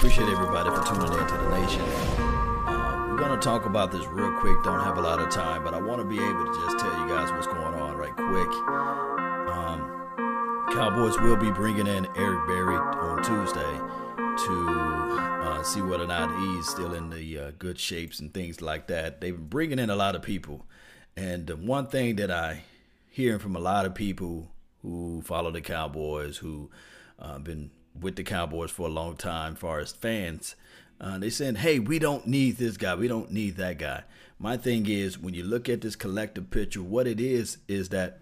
appreciate everybody for tuning in to the nation. Uh, we're going to talk about this real quick. Don't have a lot of time, but I want to be able to just tell you guys what's going on right quick. Um, Cowboys will be bringing in Eric Berry on Tuesday to uh, see whether or not he's still in the uh, good shapes and things like that. They've been bringing in a lot of people, and the one thing that I hearing from a lot of people who follow the Cowboys, who uh, been with the Cowboys for a long time, far as fans. Uh, they said, "Hey, we don't need this guy. We don't need that guy." My thing is, when you look at this collective picture, what it is is that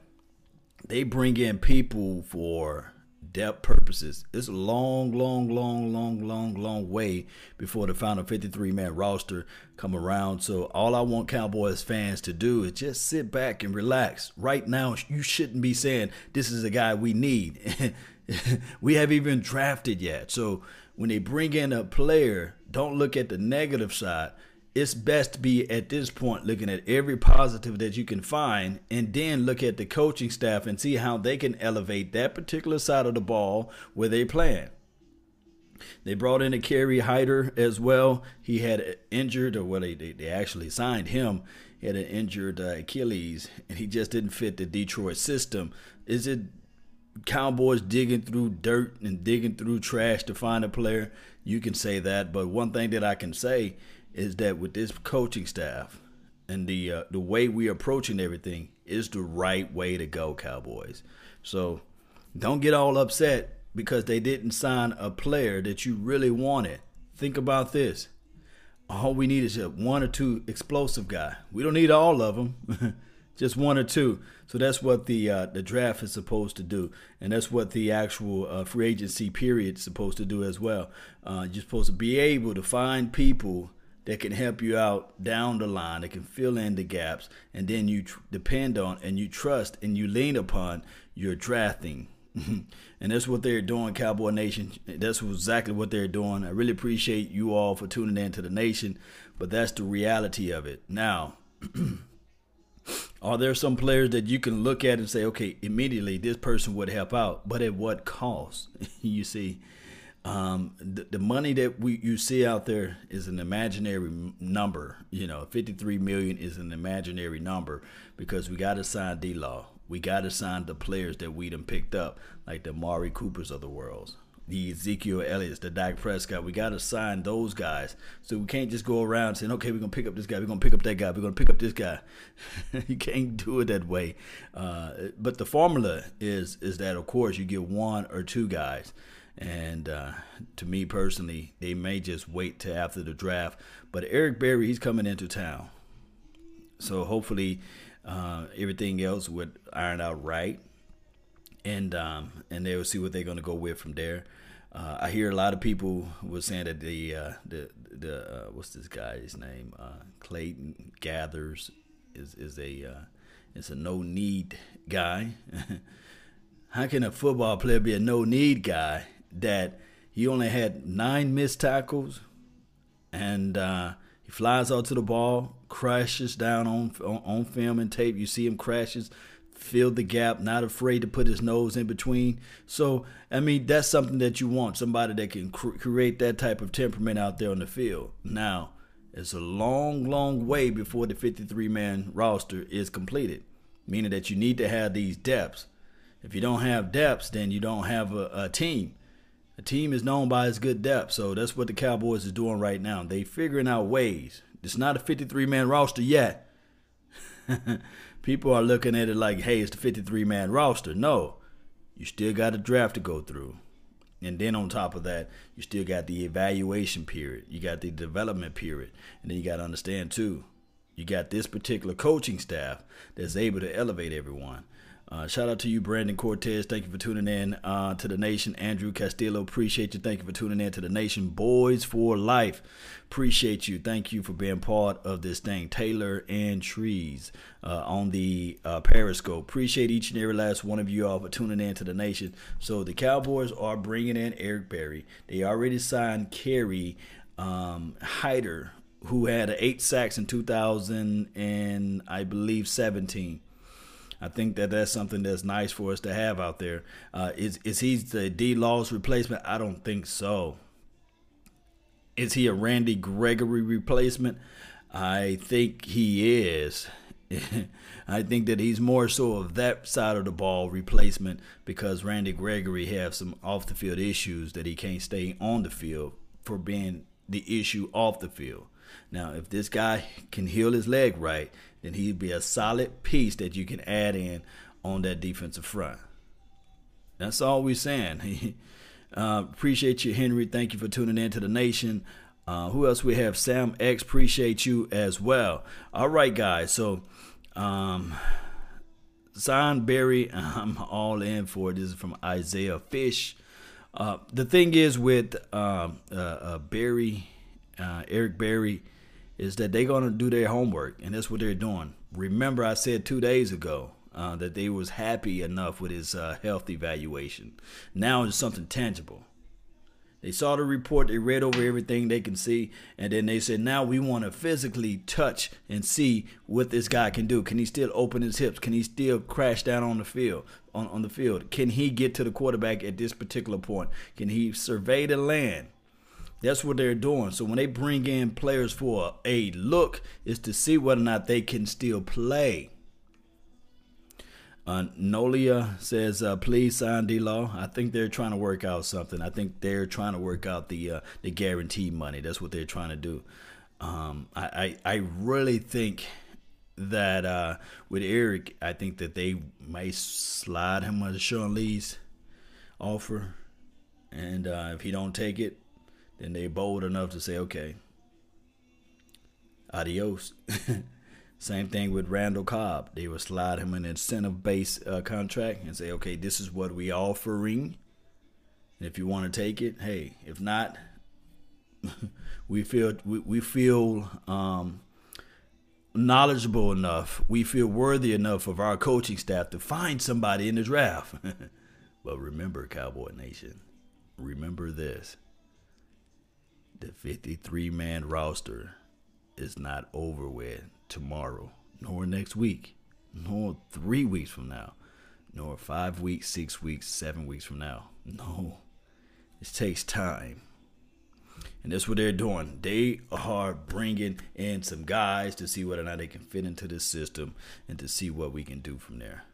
they bring in people for depth purposes. It's a long, long, long, long, long, long way before the final 53 man roster come around. So all I want Cowboys fans to do is just sit back and relax. Right now, you shouldn't be saying this is a guy we need. we haven't even drafted yet. So when they bring in a player, don't look at the negative side. It's best to be at this point looking at every positive that you can find and then look at the coaching staff and see how they can elevate that particular side of the ball where they plan. They brought in a Kerry Hyder as well. He had injured, or well, they, they actually signed him. He had an injured uh, Achilles, and he just didn't fit the Detroit system. Is it Cowboys digging through dirt and digging through trash to find a player, you can say that. But one thing that I can say is that with this coaching staff and the uh, the way we are approaching everything is the right way to go, Cowboys. So don't get all upset because they didn't sign a player that you really wanted. Think about this. All we need is one or two explosive guy. We don't need all of them. just one or two. So that's what the uh, the draft is supposed to do, and that's what the actual uh, free agency period is supposed to do as well. Uh, you're supposed to be able to find people that can help you out down the line, that can fill in the gaps, and then you tr- depend on and you trust and you lean upon your drafting. and that's what they're doing, Cowboy Nation. That's exactly what they're doing. I really appreciate you all for tuning in to the nation, but that's the reality of it. Now. Are there some players that you can look at and say, okay, immediately this person would help out, but at what cost? you see, um, the, the, money that we you see out there is an imaginary number. You know, 53 million is an imaginary number because we got to sign D Law. We got to sign the players that we done picked up, like the Amari Coopers of the world the Ezekiel Elliott's, the Dak Prescott. We got to sign those guys. So we can't just go around saying, okay, we're going to pick up this guy. We're going to pick up that guy. We're going to pick up this guy. you can't do it that way. Uh, but the formula is is that, of course, you get one or two guys. And uh, to me personally, they may just wait till after the draft. But Eric Berry, he's coming into town. So hopefully uh, everything else would iron out right and um, and they'll see what they're going to go with from there. Uh, I hear a lot of people were saying that the uh, the the uh, what's this guy's name uh, Clayton Geathers is is a uh, is a no need guy. How can a football player be a no need guy that he only had nine missed tackles and uh, he flies out to the ball, crashes down on, on on film and tape. You see him crashes filled the gap, not afraid to put his nose in between. So, I mean, that's something that you want somebody that can cr- create that type of temperament out there on the field. Now, it's a long, long way before the 53 man roster is completed, meaning that you need to have these depths. If you don't have depths, then you don't have a, a team. A team is known by its good depth, so that's what the Cowboys is doing right now. They figuring out ways. It's not a 53 man roster yet. people are looking at it like, hey, it's the 53 man roster. No, you still got a draft to go through. And then on top of that, you still got the evaluation period. You got the development period. And then you got to understand, too, you got this particular coaching staff that's able to elevate everyone. Uh, shout out to you, Brandon Cortez. Thank you for tuning in uh, to the nation. Andrew Castillo, appreciate you. Thank you for tuning in to the nation. Boys for Life, appreciate you. Thank you for being part of this thing. Taylor and Trees uh, on the uh, Periscope. Appreciate each and every last one of you all for tuning in to the nation. So the Cowboys are bringing in Eric Berry. They already signed Kerry um, Hyder, who had eight sacks in 2000 and I believe 17. I think that that's something that's nice for us to have out there. Uh, is is he the D Law's replacement? I don't think so. Is he a Randy Gregory replacement? I think he is. I think that he's more so of that side of the ball replacement because Randy Gregory has some off the field issues that he can't stay on the field for being the issue off the field. Now, if this guy can heal his leg right, then he'd be a solid piece that you can add in on that defensive front. That's all we're saying. uh, appreciate you, Henry. Thank you for tuning in to the nation. Uh, who else we have? Sam X. Appreciate you as well. All right, guys. So, um, Zion Berry, I'm all in for it. This is from Isaiah Fish. Uh, the thing is with um, uh, uh, Berry, uh, Eric Berry, is that they're going to do their homework, and that's what they're doing. Remember, I said two days ago uh, that they was happy enough with his uh, health evaluation. Now it's something tangible. They saw the report, they read over everything they can see, and then they said, now we want to physically touch and see what this guy can do. Can he still open his hips? Can he still crash down on the field? On, on the field? Can he get to the quarterback at this particular point? Can he survey the land? That's what they're doing. So when they bring in players for a look, is to see whether or not they can still play. Uh, Nolia says, uh, "Please sign D Law." I think they're trying to work out something. I think they're trying to work out the uh, the guarantee money. That's what they're trying to do. Um, I, I, I really think that uh, with Eric, I think that they may slide him on Sean Lee's offer, and uh, if he don't take it, then they're bold enough to say, "Okay, adios." Same thing with Randall Cobb. They would slide him an incentive based uh, contract and say, okay, this is what we offering. And if you want to take it, hey. If not, we feel we, we feel um, knowledgeable enough. We feel worthy enough of our coaching staff to find somebody in the draft. but remember, Cowboy Nation, remember this: the 53 man roster is not over with tomorrow, nor next week, nor three weeks from now, nor five weeks, six weeks, seven weeks from now. No, it takes time. And that's what they're doing. They are bringing in some guys to see whether or not they can fit into this system and to see what we can do from there.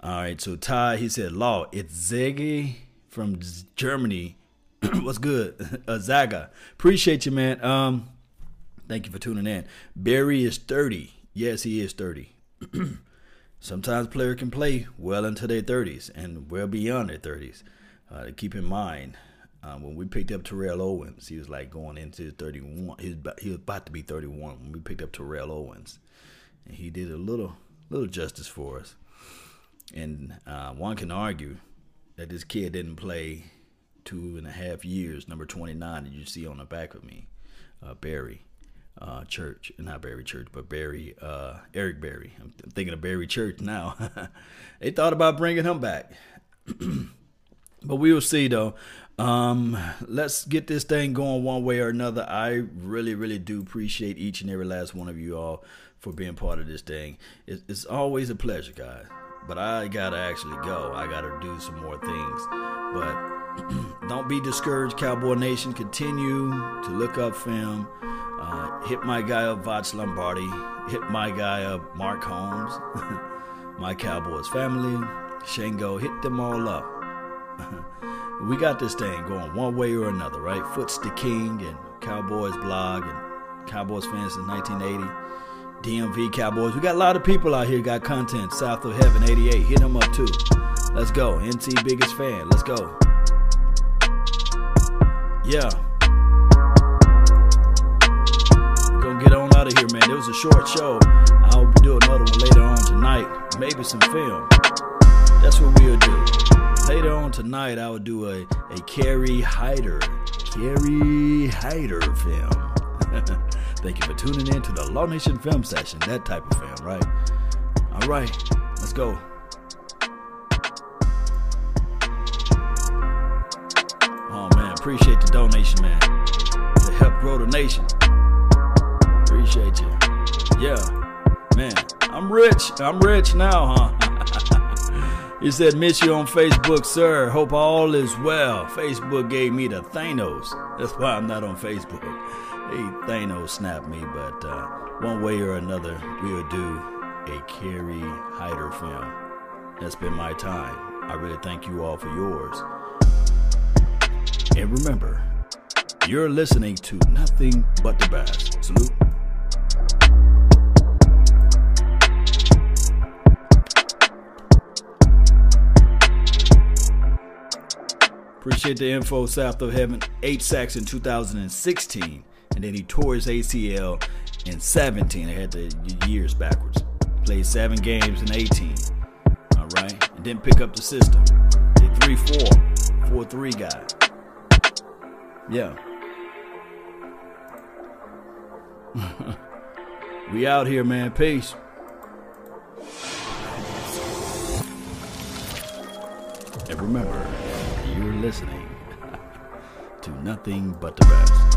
All right, so Ty, he said, Law, it's Ziggy from Germany. What's good? uh, Zaga. Appreciate you, man. Um, Thank you for tuning in. Barry is 30. Yes, he is 30. Sometimes player can play well into their 30s and well beyond their 30s. Uh, keep in mind, uh, when we picked up Terrell Owens, he was like going into 31. He was, about, he was about to be 31 when we picked up Terrell Owens, and he did a little little justice for us. And uh, one can argue that this kid didn't play two and a half years, number 29 that you see on the back of me, uh, Barry uh, Church, not Barry Church, but Barry uh, Eric Berry. I'm thinking of Barry Church now. they thought about bringing him back, but we will see though. Um, let's get this thing going one way or another. I really, really do appreciate each and every last one of you all for being part of this thing. It's, it's always a pleasure, guys. But I gotta actually go. I gotta do some more things. But don't be discouraged, Cowboy Nation. Continue to look up film. Uh, hit my guy up, Voch Lombardi. Hit my guy up, Mark Holmes. my Cowboys family, Shango. Hit them all up. we got this thing going one way or another, right? Foots the King and Cowboys blog and Cowboys fans since 1980. DMV Cowboys. We got a lot of people out here got content. South of Heaven 88. Hit them up too. Let's go. NT biggest fan. Let's go. Yeah. Go get on out of here, man. It was a short show. I'll do another one later on tonight. Maybe some film. That's what we'll do. Later on tonight, I will do a, a Kerry Hyder. Kerry Hyder film. Thank you for tuning in to the Law Nation Film Session. That type of film, right? All right, let's go. Appreciate the donation, man. To help grow the nation. Appreciate you. Yeah, man, I'm rich. I'm rich now, huh? He said, Miss you on Facebook, sir. Hope all is well. Facebook gave me the Thanos. That's why I'm not on Facebook. Hey, Thanos snapped me, but uh, one way or another, we'll do a Kerry Hyder film. That's been my time. I really thank you all for yours. And remember, you're listening to nothing but the best. Salute. Appreciate the info, South of Heaven. Eight sacks in 2016, and then he tore his ACL in 17. I had the years backwards. Played seven games in 18. All right, and didn't pick up the system. Did three four, four three guy. Yeah. we out here, man. Peace. And remember, you're listening to nothing but the best.